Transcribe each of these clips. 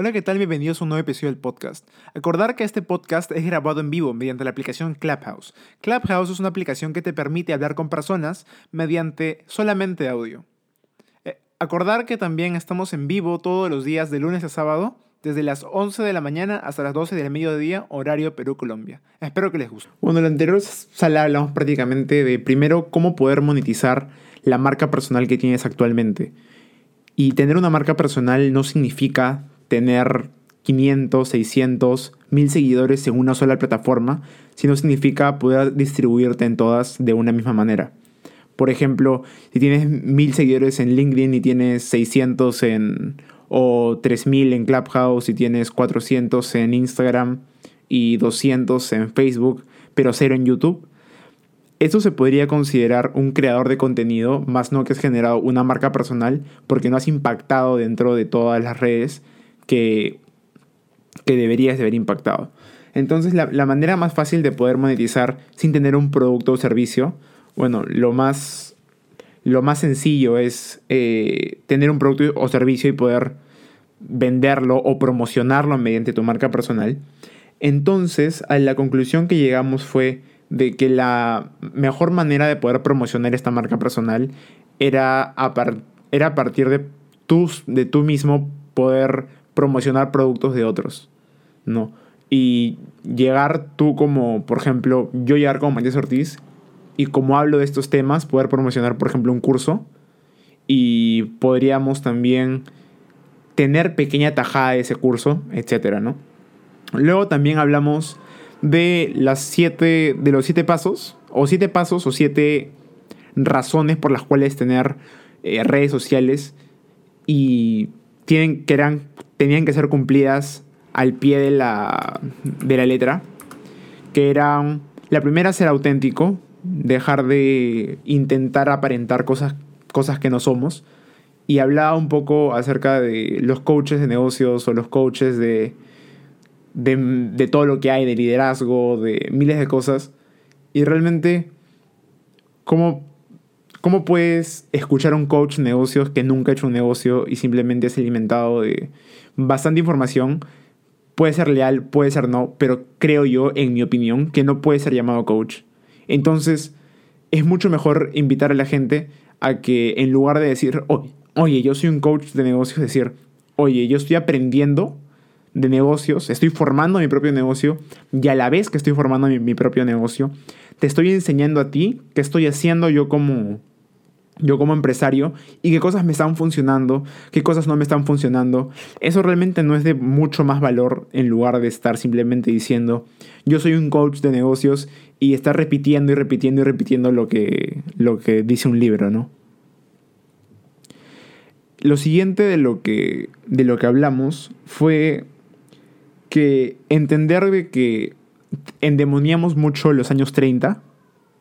Hola, ¿qué tal? Bienvenidos a un nuevo episodio del podcast. Acordar que este podcast es grabado en vivo mediante la aplicación Clubhouse. Clubhouse es una aplicación que te permite hablar con personas mediante solamente audio. Eh, acordar que también estamos en vivo todos los días de lunes a sábado, desde las 11 de la mañana hasta las 12 del mediodía, horario Perú-Colombia. Espero que les guste. Bueno, en la anterior sala hablamos prácticamente de primero cómo poder monetizar la marca personal que tienes actualmente. Y tener una marca personal no significa tener 500, 600, 1000 seguidores en una sola plataforma, sino significa poder distribuirte en todas de una misma manera. Por ejemplo, si tienes 1000 seguidores en LinkedIn y tienes 600 en o 3000 en Clubhouse y tienes 400 en Instagram y 200 en Facebook, pero cero en YouTube, eso se podría considerar un creador de contenido, más no que has generado una marca personal, porque no has impactado dentro de todas las redes que, que deberías de haber impactado. Entonces, la, manera más fácil de poder monetizar sin tener un producto o servicio, bueno, lo más, lo más sencillo es eh, tener un producto o servicio y poder venderlo o promocionarlo mediante tu marca personal. Entonces, a la conclusión que llegamos fue de que la mejor manera de poder promocionar esta marca personal era a, era a partir de, tus, de tú mismo poder promocionar productos de otros, ¿no? Y llegar tú como, por ejemplo, yo llegar como Matías Ortiz y como hablo de estos temas, poder promocionar, por ejemplo, un curso y podríamos también tener pequeña tajada de ese curso, etcétera, ¿no? Luego también hablamos de las siete, de los siete pasos, o siete pasos o siete razones por las cuales tener eh, redes sociales y tienen, que eran tenían que ser cumplidas al pie de la, de la letra, que eran, la primera ser auténtico, dejar de intentar aparentar cosas, cosas que no somos, y hablaba un poco acerca de los coaches de negocios o los coaches de, de, de todo lo que hay, de liderazgo, de miles de cosas, y realmente, ¿cómo ¿Cómo puedes escuchar a un coach negocios que nunca ha hecho un negocio y simplemente es alimentado de bastante información? Puede ser leal, puede ser no, pero creo yo, en mi opinión, que no puede ser llamado coach. Entonces, es mucho mejor invitar a la gente a que en lugar de decir, oye, yo soy un coach de negocios, decir, oye, yo estoy aprendiendo de negocios, estoy formando mi propio negocio y a la vez que estoy formando mi, mi propio negocio, te estoy enseñando a ti qué estoy haciendo yo como, yo como empresario y qué cosas me están funcionando, qué cosas no me están funcionando. Eso realmente no es de mucho más valor en lugar de estar simplemente diciendo, yo soy un coach de negocios y estar repitiendo y repitiendo y repitiendo lo que, lo que dice un libro, ¿no? Lo siguiente de lo que, de lo que hablamos fue que entender de que endemoniamos mucho los años 30,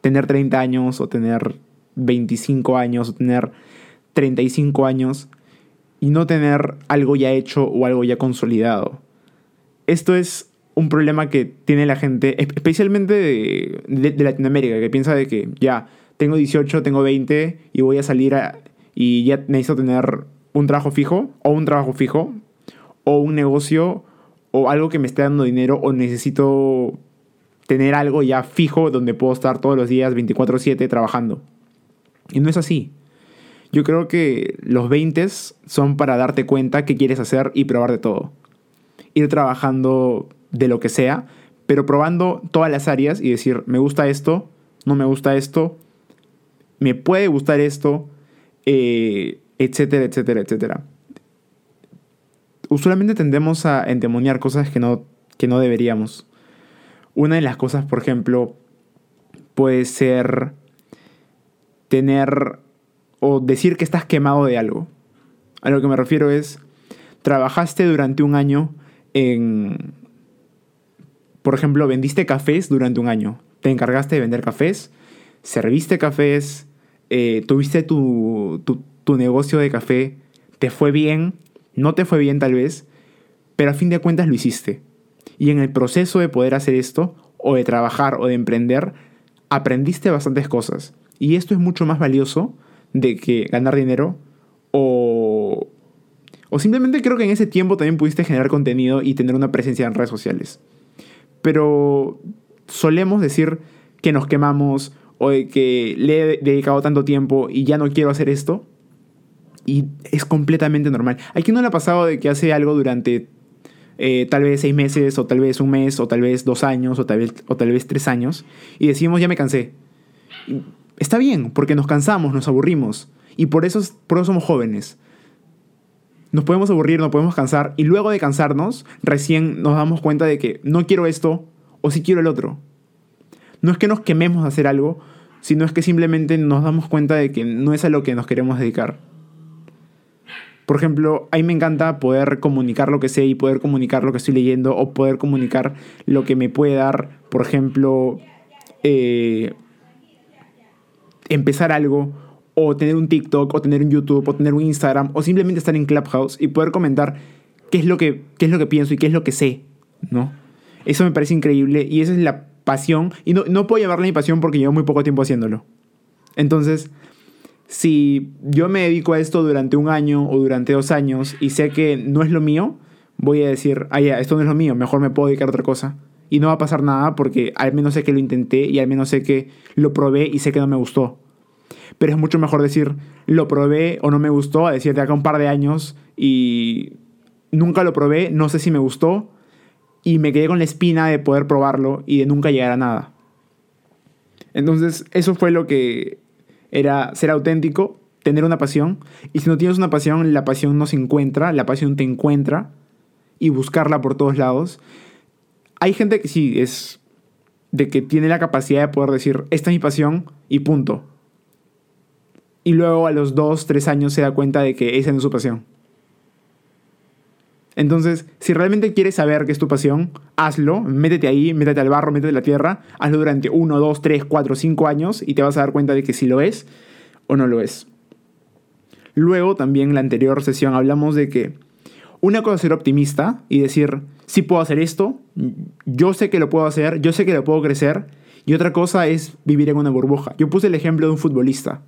tener 30 años o tener 25 años tener 35 años y no tener algo ya hecho o algo ya consolidado. Esto es un problema que tiene la gente, especialmente de, Latinoamérica, que piensa de que ya tengo 18, tengo 20 y voy a salir y ya necesito tener un trabajo fijo o un trabajo fijo o un negocio o algo que me esté dando dinero o necesito tener algo ya fijo donde puedo estar todos los días 24/7 trabajando. Y no es así. Yo creo que los 20 son para darte cuenta qué quieres hacer y probar de todo. Ir trabajando de lo que sea, pero probando todas las áreas y decir, me gusta esto, no me gusta esto, me puede gustar esto, eh, etcétera, etcétera, etcétera. Usualmente tendemos a endemoniar cosas que no, que no deberíamos. Una de las cosas, por ejemplo, puede ser tener o decir que estás quemado de algo. A lo que me refiero es, trabajaste durante un año en, por ejemplo, vendiste cafés durante un año. Te encargaste de vender cafés, serviste cafés, eh, tuviste tu, tu, tu negocio de café, te fue bien, no te fue bien tal vez, pero a fin de cuentas lo hiciste. Y en el proceso de poder hacer esto, o de trabajar o de emprender, aprendiste bastantes cosas. Y esto es mucho más valioso de que ganar dinero o, O simplemente creo que en ese tiempo también pudiste generar contenido y tener una presencia en redes sociales. Pero solemos decir que nos quemamos o de que le he dedicado tanto tiempo y ya no quiero hacer esto. Y es completamente normal. ¿A quién no le ha pasado de que hace algo durante eh, tal vez seis meses, o tal vez un mes, o tal vez dos años, o tal vez, o tal vez tres años, y decimos ya me cansé? Está bien, porque nos cansamos, nos aburrimos. Y por eso, por eso somos jóvenes. Nos podemos aburrir, nos podemos cansar, y luego de cansarnos, recién nos damos cuenta de que no quiero esto, o sí quiero el otro. No es que nos quememos a hacer algo, sino es que simplemente nos damos cuenta de que no es a lo que nos queremos dedicar. Por ejemplo, a mí me encanta poder comunicar lo que sé y poder comunicar lo que estoy leyendo o poder comunicar lo que me puede dar, por ejemplo, eh, empezar algo o tener un TikTok o tener un YouTube o tener un Instagram o simplemente estar en Clubhouse y poder comentar qué es lo que, qué es lo que pienso y qué es lo que sé, ¿no? Eso me parece increíble y esa es la pasión. Y no, no puedo llamarle mi pasión porque llevo muy poco tiempo haciéndolo. Entonces, si yo me dedico a esto durante un año o durante dos años y sé que no es lo mío, voy a decir, ah, ya, esto no es lo mío, mejor me puedo dedicar a otra cosa. Y no va a pasar nada porque al menos sé que lo intenté y al menos sé que lo probé y sé que no me gustó. Pero es mucho mejor decir, lo probé o no me gustó, a decir de acá un par de años y nunca lo probé, no sé si me gustó y me quedé con la espina de poder probarlo y de nunca llegar a nada. Entonces, eso fue lo que era ser auténtico, tener una pasión. Y si no tienes una pasión, la pasión no se encuentra, la pasión te encuentra y buscarla por todos lados. Hay gente que sí es de que tiene la capacidad de poder decir, esta es mi pasión y punto. Y luego a los dos, tres años se da cuenta de que esa no es su pasión. Entonces, si realmente quieres saber qué es tu pasión, hazlo, métete ahí, métete al barro, métete a la tierra, hazlo durante 1, 2, 3, 4, 5 años y te vas a dar cuenta de que si lo es o no lo es. Luego, también en la anterior sesión hablamos de que una cosa es ser optimista y decir, sí puedo hacer esto, yo sé que lo puedo hacer, yo sé que lo puedo crecer, y otra cosa es vivir en una burbuja. Yo puse el ejemplo de un futbolista.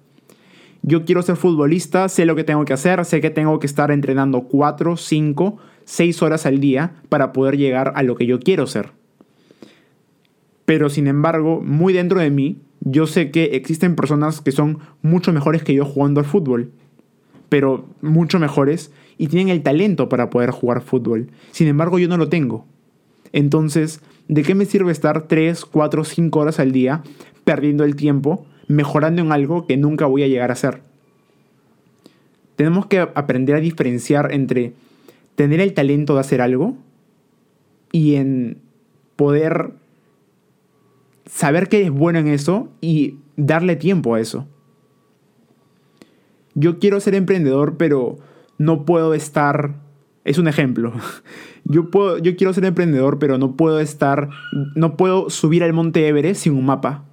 Yo quiero ser futbolista, sé lo que tengo que hacer, sé que tengo que estar entrenando 4, 5, seis horas al día para poder llegar a lo que yo quiero ser. Pero sin embargo, muy dentro de mí, yo sé que existen personas que son mucho mejores que yo jugando al fútbol. Pero mucho mejores y tienen el talento para poder jugar fútbol. Sin embargo, yo no lo tengo. Entonces, ¿de qué me sirve estar 3, 4, 5 horas al día perdiendo el tiempo, mejorando en algo que nunca voy a llegar a ser? Tenemos que aprender a diferenciar entre tener el talento de hacer algo y en poder saber que eres bueno en eso y darle tiempo a eso. Yo quiero ser emprendedor, pero no puedo estar... Es un ejemplo. Yo, puedo, yo quiero ser emprendedor, pero no puedo estar... No puedo subir al monte Everest sin un mapa.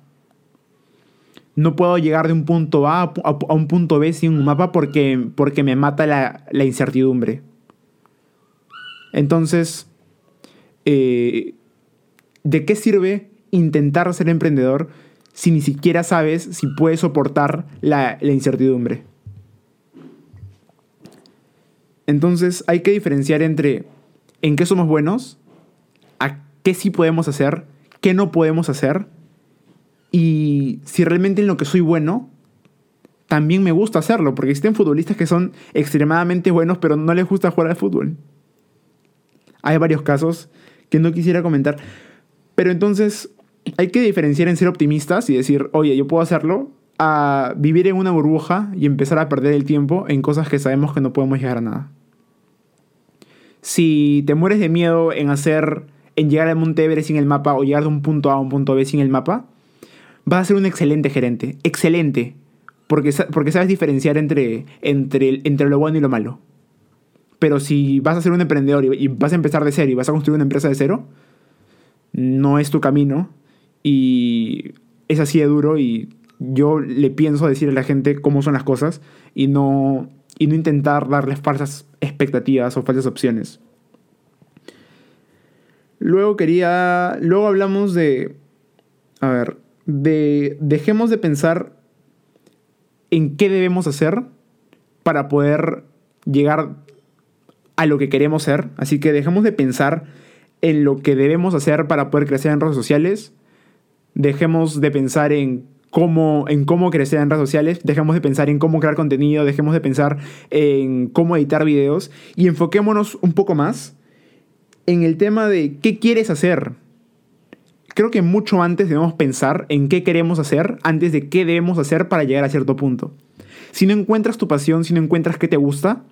No puedo llegar de un punto A a un punto B sin un mapa porque, porque me mata la, la incertidumbre. Entonces, eh, ¿de qué sirve intentar ser emprendedor si ni siquiera sabes si puedes soportar la, incertidumbre? Entonces hay que diferenciar entre en qué somos buenos, a qué sí podemos hacer, qué no podemos hacer, y si realmente en lo que soy bueno, también me gusta hacerlo, porque existen futbolistas que son extremadamente buenos, pero no les gusta jugar al fútbol. Hay varios casos que no quisiera comentar. Pero entonces hay que diferenciar en ser optimistas y decir, oye, yo puedo hacerlo, a vivir en una burbuja y empezar a perder el tiempo en cosas que sabemos que no podemos llegar a nada. Si te mueres de miedo en hacer, en llegar al Monte Everest sin el mapa o llegar de un punto A a un punto B sin el mapa, vas a ser un excelente gerente. Excelente. Porque, porque sabes diferenciar entre, entre, entre lo bueno y lo malo. Pero si vas a ser un emprendedor y, vas a empezar de cero y vas a construir una empresa de cero, no es tu camino. Y es así de duro y yo le pienso decir a la gente cómo son las cosas y no, y no intentar darles falsas expectativas o falsas opciones. Luego quería, luego hablamos de, a ver, de, dejemos de pensar en qué debemos hacer para poder llegar a lo que queremos ser. Así que dejemos de pensar en lo que debemos hacer para poder crecer en redes sociales. Dejemos de pensar en cómo, en cómo crecer en redes sociales, dejemos de pensar en cómo crear contenido, dejemos de pensar en cómo editar videos y enfoquémonos un poco más en el tema de qué quieres hacer. Creo que mucho antes debemos pensar en qué queremos hacer antes de qué debemos hacer para llegar a cierto punto. Si no encuentras tu pasión, si no encuentras qué te gusta,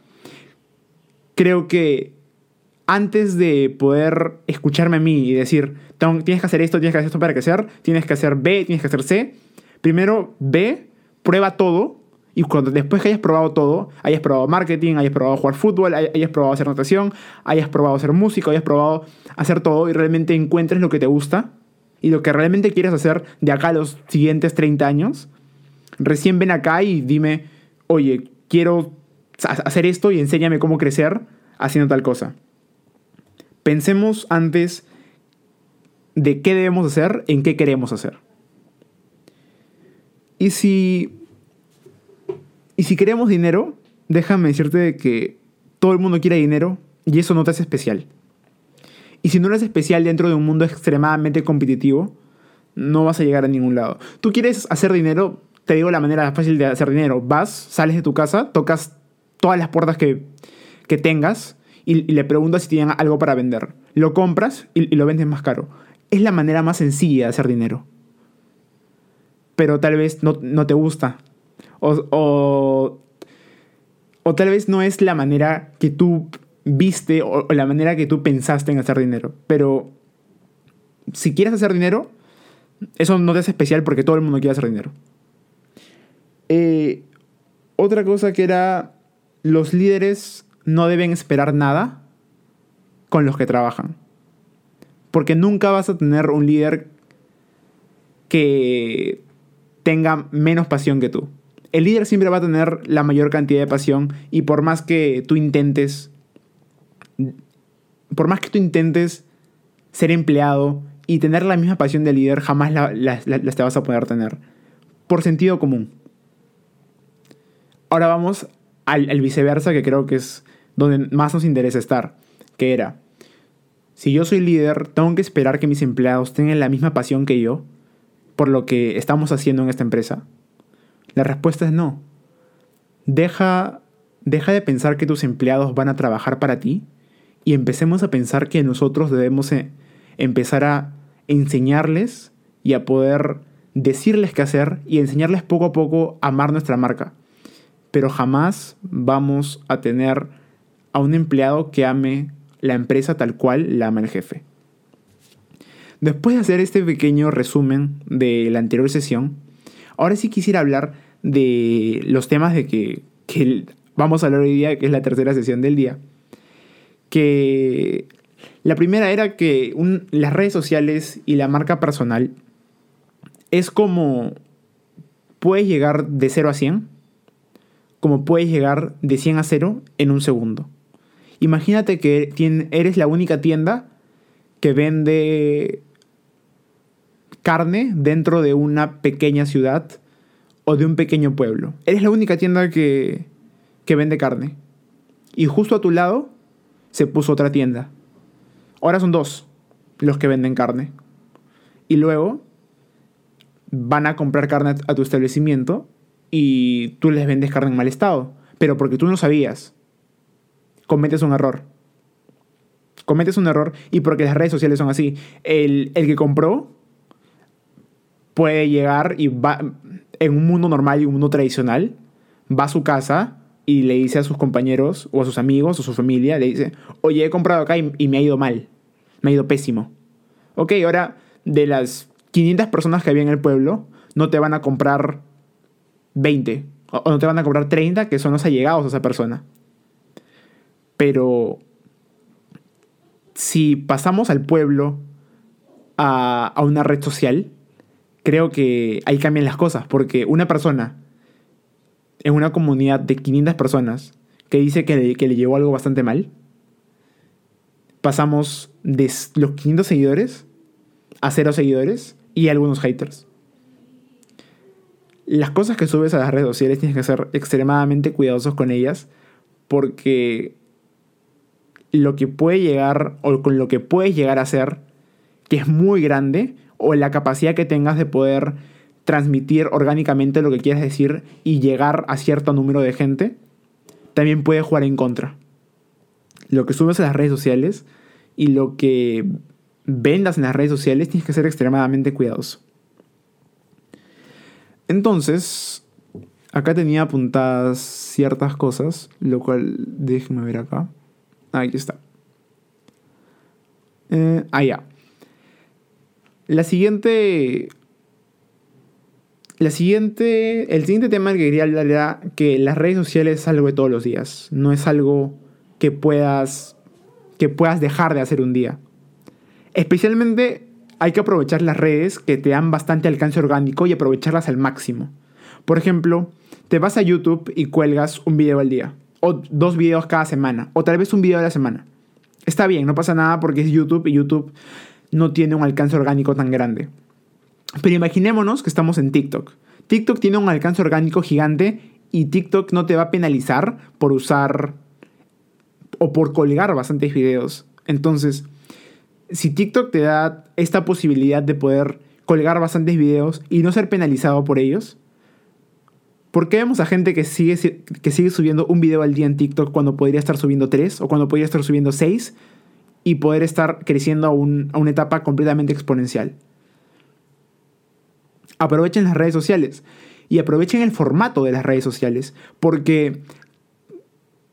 creo que antes de poder escucharme a mí y decir, tienes que hacer esto, tienes que hacer esto para crecer, tienes que hacer B, tienes que hacer C, primero ve, prueba todo y cuando después que hayas probado todo, hayas probado marketing, hayas probado jugar fútbol, hayas probado hacer natación, hayas probado hacer música, hayas probado hacer todo y realmente encuentres lo que te gusta y lo que realmente quieres hacer de acá a los siguientes 30 años, recién ven acá y dime, oye, quiero hacer esto y enséñame cómo crecer haciendo tal cosa. Pensemos antes de qué debemos hacer, en qué queremos hacer. Y si. Y si queremos dinero, déjame decirte que todo el mundo quiere dinero y eso no te hace especial. Y si no eres especial dentro de un mundo extremadamente competitivo, no vas a llegar a ningún lado. Tú quieres hacer dinero, te digo la manera fácil de hacer dinero. Vas, sales de tu casa, tocas todas las puertas que, que tengas y, le preguntas si tienen algo para vender. Lo compras y, y lo vendes más caro. Es la manera más sencilla de hacer dinero. Pero tal vez no, no te gusta. O, o, o, tal vez no es la manera que tú viste o, la manera que tú pensaste en hacer dinero. Pero si quieres hacer dinero, eso no te hace especial porque todo el mundo quiere hacer dinero. Eh, otra cosa que era los líderes no deben esperar nada con los que trabajan. Porque nunca vas a tener un líder que tenga menos pasión que tú. El líder siempre va a tener la mayor cantidad de pasión y por más que tú intentes, por más que tú intentes ser empleado y tener la misma pasión del líder, jamás la, te vas a poder tener. Por sentido común. Ahora vamos al, viceversa, que creo que es donde más nos interesa estar, que era, si yo soy líder, tengo que esperar que mis empleados tengan la misma pasión que yo por lo que estamos haciendo en esta empresa. La respuesta es no. Deja, deja de pensar que tus empleados van a trabajar para ti y empecemos a pensar que nosotros debemos eh, empezar a enseñarles y a poder decirles qué hacer y enseñarles poco a poco a amar nuestra marca pero jamás vamos a tener a un empleado que ame la empresa tal cual la ama el jefe. Después de hacer este pequeño resumen de la anterior sesión, ahora sí quisiera hablar de los temas de que, vamos a hablar hoy día, que es la tercera sesión del día. Que la primera era que las redes sociales y la marca personal es como puedes llegar de 0 a 100 como puedes llegar de 100 a 0 en un segundo. Imagínate que eres la única tienda que vende carne dentro de una pequeña ciudad o de un pequeño pueblo. Eres la única tienda que, que vende carne. Y justo a tu lado se puso otra tienda. Ahora son dos los que venden carne. Y luego van a comprar carne a tu establecimiento y tú les vendes carne en mal estado, pero porque tú no sabías, cometes un error. Cometes un error y porque las redes sociales son así. El, que compró puede llegar y va en un mundo normal y un mundo tradicional, va a su casa y le dice a sus compañeros o a sus amigos o a su familia, le dice, oye, he comprado acá y, y me ha ido mal, me ha ido pésimo. Ok, ahora de las 500 personas que había en el pueblo, no te van a comprar 20. O no te van a cobrar 30, que son los allegados a esa persona. Pero si pasamos al pueblo a, a, una red social, creo que ahí cambian las cosas. Porque una persona en una comunidad de 500 personas que dice que le, que le llevó algo bastante mal, pasamos de los 500 seguidores a cero seguidores y algunos haters las cosas que subes a las redes sociales tienes que ser extremadamente cuidadosos con ellas porque lo que puede llegar o con lo que puedes llegar a ser, que es muy grande, o la capacidad que tengas de poder transmitir orgánicamente lo que quieres decir y llegar a cierto número de gente, también puede jugar en contra. Lo que subes a las redes sociales y lo que vendas en las redes sociales tienes que ser extremadamente cuidadoso. Entonces, acá tenía apuntadas ciertas cosas, lo cual déjenme ver acá. Ahí está. Eh, ah. La siguiente. La siguiente. El siguiente tema que quería hablar era que las redes sociales es algo de todos los días. No es algo que puedas. que puedas dejar de hacer un día. Especialmente hay que aprovechar las redes que te dan bastante alcance orgánico y aprovecharlas al máximo. Por ejemplo, te vas a YouTube y cuelgas un video al día, o dos videos cada semana, o tal vez un video a la semana. Está bien, no pasa nada porque es YouTube y YouTube no tiene un alcance orgánico tan grande. Pero imaginémonos que estamos en TikTok. TikTok tiene un alcance orgánico gigante y TikTok no te va a penalizar por usar o por colgar bastantes videos. Entonces, si TikTok te da esta posibilidad de poder colgar bastantes videos y no ser penalizado por ellos, ¿por qué vemos a gente que sigue, que sigue subiendo un video al día en TikTok cuando podría estar subiendo tres o cuando podría estar subiendo seis y poder estar creciendo a, a una etapa completamente exponencial? Aprovechen las redes sociales y aprovechen el formato de las redes sociales porque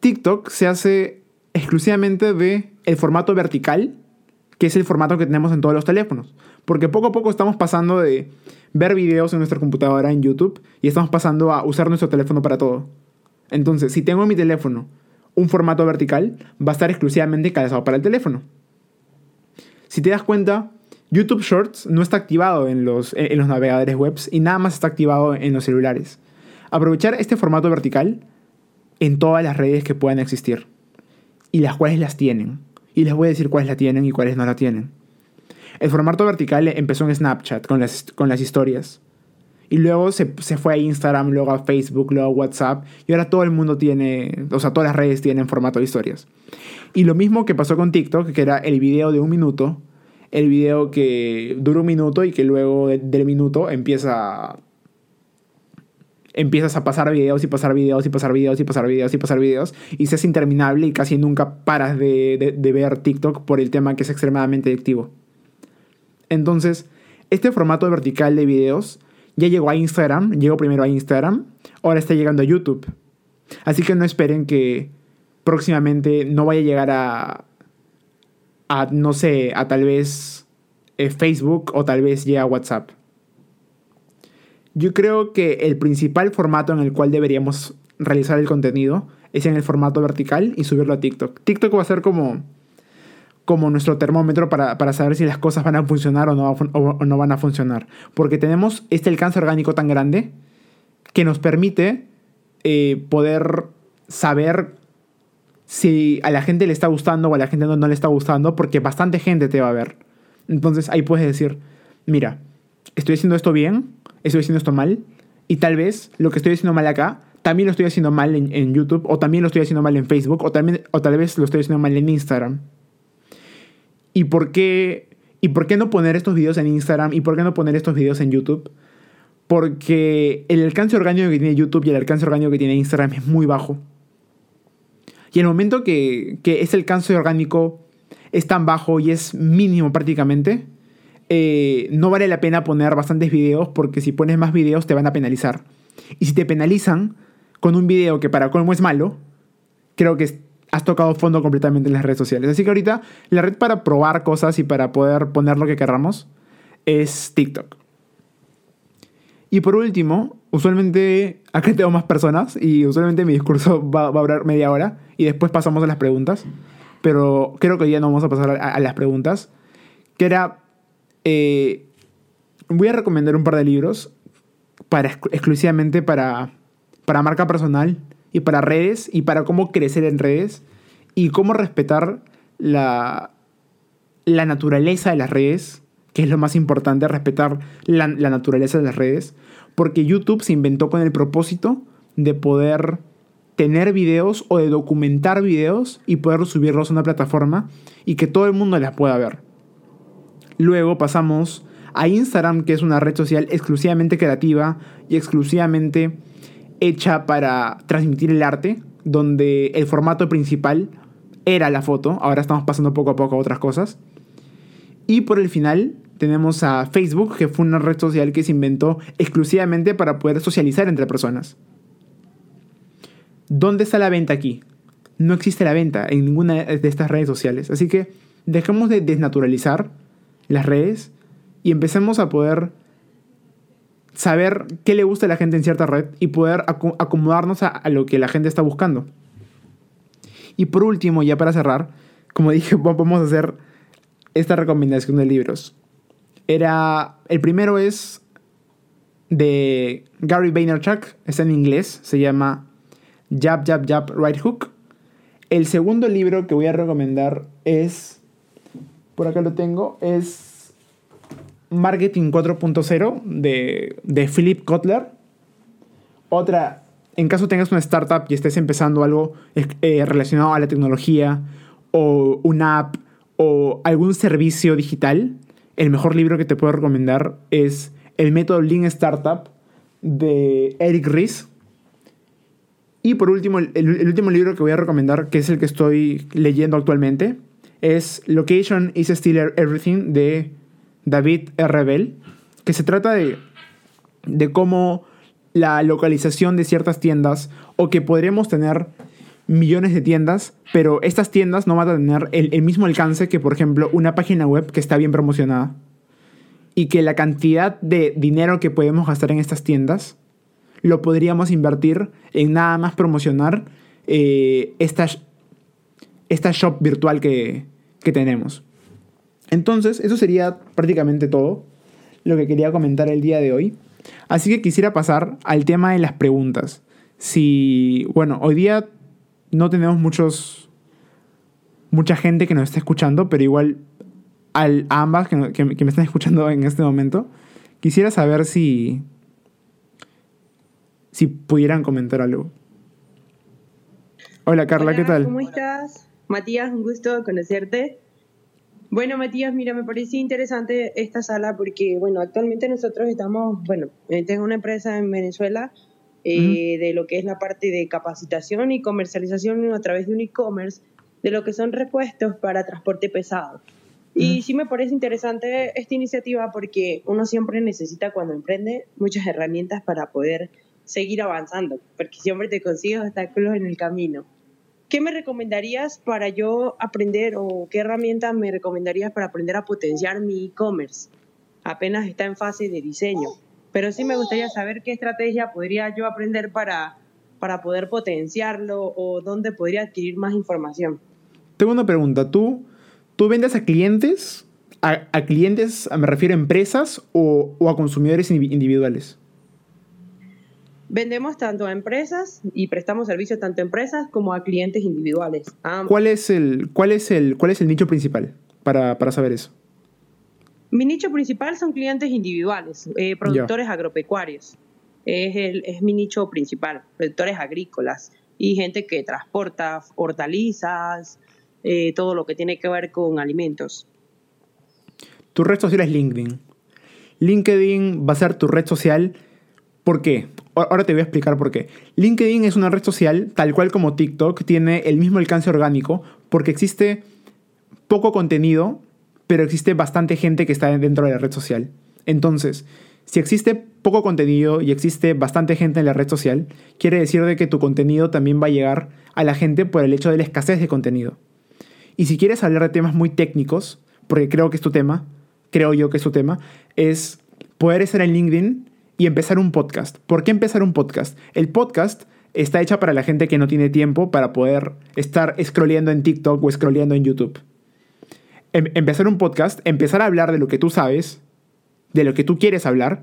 TikTok se hace exclusivamente de el formato vertical que es el formato que tenemos en todos los teléfonos. Porque poco a poco estamos pasando de ver videos en nuestra computadora en YouTube y estamos pasando a usar nuestro teléfono para todo. Entonces, si tengo en mi teléfono un formato vertical, va a estar exclusivamente calzado para el teléfono. Si te das cuenta, YouTube Shorts no está activado en los, en los navegadores web y nada más está activado en los celulares. Aprovechar este formato vertical en todas las redes que puedan existir y las cuales las tienen y les voy a decir cuáles la tienen y cuáles no la tienen. El formato vertical empezó en Snapchat con las, con las historias. Y luego se, se, fue a Instagram, luego a Facebook, luego a WhatsApp. Y ahora todo el mundo tiene, o sea, todas las redes tienen formato de historias. Y lo mismo que pasó con TikTok, que era el video de un minuto. El video que dura un minuto y que luego del minuto empieza empiezas a pasar videos y pasar videos y pasar videos y pasar videos y pasar videos y se hace interminable y casi nunca paras de, ver TikTok por el tema que es extremadamente adictivo. Entonces, este formato vertical de videos ya llegó a Instagram, llegó primero a Instagram, ahora está llegando a YouTube. Así que no esperen que próximamente no vaya a llegar a, a no sé, a tal vez eh, Facebook o tal vez llegue a WhatsApp. Yo creo que el principal formato en el cual deberíamos realizar el contenido es en el formato vertical y subirlo a TikTok. TikTok va a ser como, como nuestro termómetro para, saber si las cosas van a funcionar o no, o no van a funcionar. Porque tenemos este alcance orgánico tan grande que nos permite eh, poder saber si a la gente le está gustando o a la gente no, no le está gustando, porque bastante gente te va a ver. Entonces ahí puedes decir, mira, estoy haciendo esto bien, estoy haciendo esto mal, y tal vez lo que estoy haciendo mal acá, también lo estoy haciendo mal en, YouTube, o también lo estoy haciendo mal en Facebook, o, también, o tal vez lo estoy haciendo mal en Instagram. ¿Y por, qué, ¿Y por qué no poner estos videos en Instagram? ¿Y por qué no poner estos videos en YouTube? Porque el alcance orgánico que tiene YouTube y el alcance orgánico que tiene Instagram es muy bajo. Y el momento que, que ese alcance orgánico es tan bajo y es mínimo prácticamente, eh, no vale la pena poner bastantes videos porque si pones más videos te van a penalizar. Y si te penalizan con un video que para colmo es malo, creo que has tocado fondo completamente en las redes sociales. Así que ahorita la red para probar cosas y para poder poner lo que queramos es TikTok. Y por último, usualmente acá tengo más personas y usualmente mi discurso va, a durar media hora y después pasamos a las preguntas. Pero creo que hoy ya no vamos a pasar a las preguntas. Que era eh, voy a recomendar un par de libros para, exclusivamente para, para marca personal y para redes y para cómo crecer en redes y cómo respetar la, la naturaleza de las redes, que es lo más importante, respetar la, la, naturaleza de las redes, porque YouTube se inventó con el propósito de poder tener videos o de documentar videos y poder subirlos a una plataforma y que todo el mundo las pueda ver. Luego pasamos a Instagram, que es una red social exclusivamente creativa y exclusivamente hecha para transmitir el arte, donde el formato principal era la foto, ahora estamos pasando poco a poco a otras cosas. Y por el final tenemos a Facebook, que fue una red social que se inventó exclusivamente para poder socializar entre personas. ¿Dónde está la venta aquí? No existe la venta en ninguna de estas redes sociales. Así que dejemos de desnaturalizar las redes y empecemos a poder saber qué le gusta a la gente en cierta red y poder acomodarnos a, lo que la gente está buscando. Y por último, ya para cerrar, como dije, vamos a hacer esta recomendación de libros. Era, el primero es de Gary Vaynerchuk, está en inglés, se llama Jab, Jab, Jab, Right Hook. El segundo libro que voy a recomendar es, por acá lo tengo, es Marketing 4.0 de, de Philip Kotler. Otra, en caso tengas una startup y estés empezando algo eh, relacionado a la tecnología o una app o algún servicio digital, el mejor libro que te puedo recomendar es El método Lean Startup de Eric Ries. Y por último, el, último libro que voy a recomendar, que es el que estoy leyendo actualmente, es Location is Still Everything de David R. Que se trata de, de cómo la localización de ciertas tiendas o que podremos tener millones de tiendas, pero estas tiendas no van a tener el, el, mismo alcance que, por ejemplo, una página web que está bien promocionada. Y que la cantidad de dinero que podemos gastar en estas tiendas lo podríamos invertir en nada más promocionar eh, esta, esta shop virtual que, que tenemos. Entonces, eso sería prácticamente todo lo que quería comentar el día de hoy. Así que quisiera pasar al tema de las preguntas. Si, bueno, hoy día no tenemos muchos, mucha gente que nos está escuchando, pero igual a ambas que, que, me están escuchando en este momento, quisiera saber si, si pudieran comentar algo. Hola Carla, ¿qué tal? ¿Cómo estás? Matías, un gusto conocerte. Bueno, Matías, mira, me pareció interesante esta sala porque, bueno, actualmente nosotros estamos, bueno, eh, tengo una empresa en Venezuela eh, de lo que es la parte de capacitación y comercialización a través de un e-commerce de lo que son repuestos para transporte pesado. Y sí me parece interesante esta iniciativa porque uno siempre necesita cuando emprende muchas herramientas para poder seguir avanzando, porque siempre te consigues obstáculos en el camino. ¿Qué me recomendarías para yo aprender o qué herramientas me recomendarías para aprender a potenciar mi e-commerce? Apenas está en fase de diseño, pero sí me gustaría saber qué estrategia podría yo aprender para, para poder potenciarlo o dónde podría adquirir más información. Tengo una pregunta, ¿tú, tú vendes a clientes? ¿A, a clientes, me refiero a empresas o, o a consumidores individuales? Vendemos tanto a empresas y prestamos servicios tanto a empresas como a clientes individuales. ¿Cuál es el, cuál es el, cuál es el nicho principal para, para saber eso? Mi nicho principal son clientes individuales, eh, productores agropecuarios. Es, el, es mi nicho principal, productores agrícolas y gente que transporta hortalizas, eh, todo lo que tiene que ver con alimentos. Tu red social es LinkedIn. LinkedIn va a ser tu red social. ¿Por qué? Ahora te voy a explicar por qué. LinkedIn es una red social, tal cual como TikTok, tiene el mismo alcance orgánico porque existe poco contenido, pero existe bastante gente que está dentro de la red social. Entonces, si existe poco contenido y existe bastante gente en la red social, quiere decir de que tu contenido también va a llegar a la gente por el hecho de la escasez de contenido. Y si quieres hablar de temas muy técnicos, porque creo que es tu tema, creo yo que es tu tema, es poder estar en LinkedIn y empezar un podcast. ¿Por qué empezar un podcast? El podcast está hecho para la gente que no tiene tiempo para poder estar scrolleando en TikTok o scrolleando en YouTube. Em, empezar un podcast, empezar a hablar de lo que tú sabes, de lo que tú quieres hablar,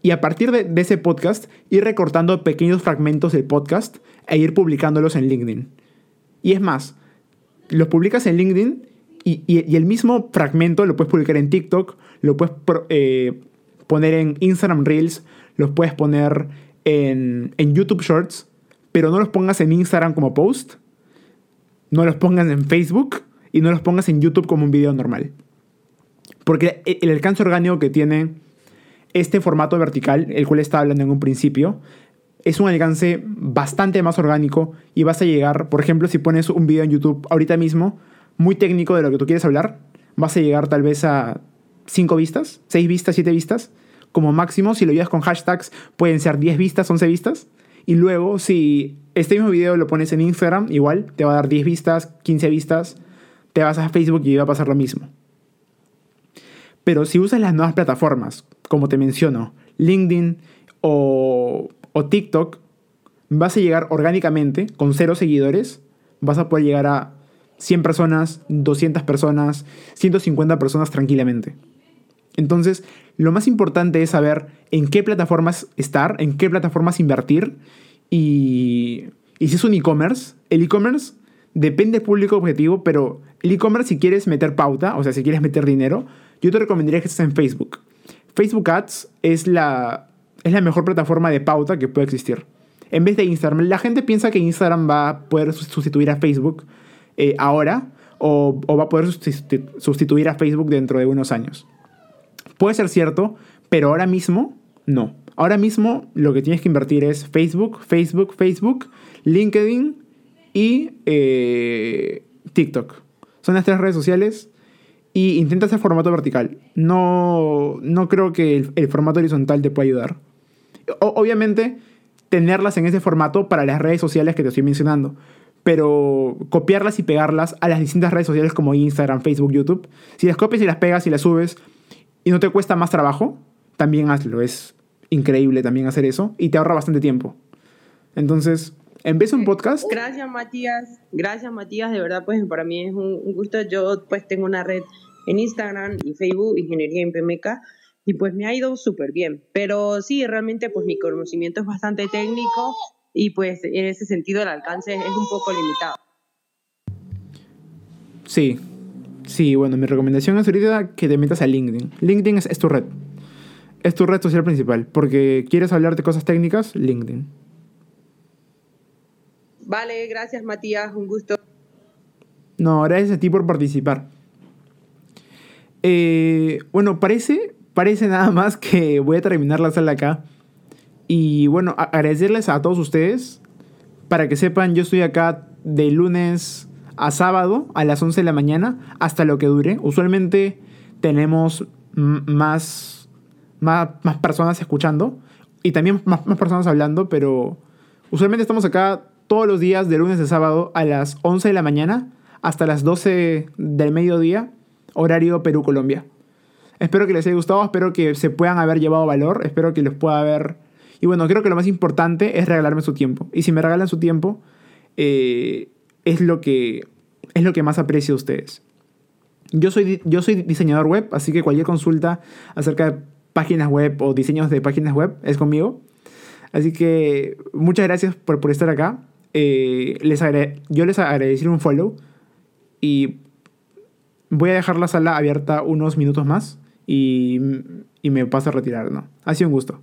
y a partir de, ese podcast ir recortando pequeños fragmentos del podcast e ir publicándolos en LinkedIn. Y es más, los publicas en LinkedIn y, el mismo fragmento lo puedes publicar en TikTok, lo puedes eh, poner en Instagram Reels, los puedes poner en, YouTube Shorts, pero no los pongas en Instagram como post, no los pongas en Facebook y no los pongas en YouTube como un video normal. Porque el alcance orgánico que tiene este formato vertical, el cual estaba hablando en un principio, es un alcance bastante más orgánico y vas a llegar, por ejemplo, si pones un video en YouTube ahorita mismo, muy técnico de lo que tú quieres hablar, vas a llegar tal vez a 5 vistas, 6 vistas, 7 vistas, como máximo, si lo llevas con hashtags, pueden ser 10 vistas, 11 vistas, y luego si este mismo video lo pones en Instagram, igual, te va a dar 10 vistas, 15 vistas, te vas a Facebook y va a pasar lo mismo. Pero si usas las nuevas plataformas, como te menciono, LinkedIn o, o TikTok, vas a llegar orgánicamente con cero seguidores, vas a poder llegar a 100 personas, 200 personas, 150 personas tranquilamente. Entonces, lo más importante es saber en qué plataformas estar, en qué plataformas invertir y, si es un e-commerce. El e-commerce depende del público objetivo, pero el e-commerce si quieres meter pauta, o sea, si quieres meter dinero, yo te recomendaría que estés en Facebook. Facebook Ads es la, es la mejor plataforma de pauta que puede existir. En vez de Instagram, la gente piensa que Instagram va a poder sustituir a Facebook eh, ahora o, o va a poder sustituir a Facebook dentro de unos años. Puede ser cierto, pero ahora mismo no. Ahora mismo lo que tienes que invertir es Facebook, Facebook, Facebook, LinkedIn y eh, TikTok. Son las tres redes sociales y intenta hacer formato vertical. No, no creo que el, formato horizontal te pueda ayudar. obviamente, tenerlas en ese formato para las redes sociales que te estoy mencionando. Pero copiarlas y pegarlas a las distintas redes sociales como Instagram, Facebook, YouTube. Si las copias y las pegas y las subes y no te cuesta más trabajo, también hazlo. Es increíble también hacer eso y te ahorra bastante tiempo. Entonces, de un podcast... Gracias, Matías. Gracias, Matías. De verdad, pues para mí es un, gusto. Yo pues tengo una red en Instagram y Facebook, Ingeniería en PMK, y pues me ha ido súper bien. Pero sí, realmente pues mi conocimiento es bastante técnico y pues en ese sentido el alcance es un poco limitado. Sí, Sí, bueno, mi recomendación es ahorita que te metas a LinkedIn. LinkedIn es, tu red. Es tu red social principal. Porque quieres hablar de cosas técnicas, LinkedIn. Vale, gracias Matías, un gusto. No, gracias a ti por participar. Eh, bueno, parece, parece nada más que voy a terminar la sala acá. Y bueno, agradecerles a todos ustedes. Para que sepan, yo estoy acá de lunes a sábado a las 11 de la mañana hasta lo que dure. Usualmente tenemos más, más, más personas escuchando y también más, más, personas hablando, pero usualmente estamos acá todos los días de lunes a sábado a las 11 de la mañana hasta las 12 del mediodía, horario Perú-Colombia. Espero que les haya gustado, espero que se puedan haber llevado valor, espero que les pueda haber... Y bueno, creo que lo más importante es regalarme su tiempo. Y si me regalan su tiempo, eh, es lo que, es lo que más aprecio a ustedes. Yo soy, yo soy diseñador web, así que cualquier consulta acerca de páginas web o diseños de páginas web es conmigo. Así que muchas gracias por, por estar acá. Eh, les yo les agradeceré un follow y voy a dejar la sala abierta unos minutos más y, y me paso a retirar, ¿no? Ha sido un gusto.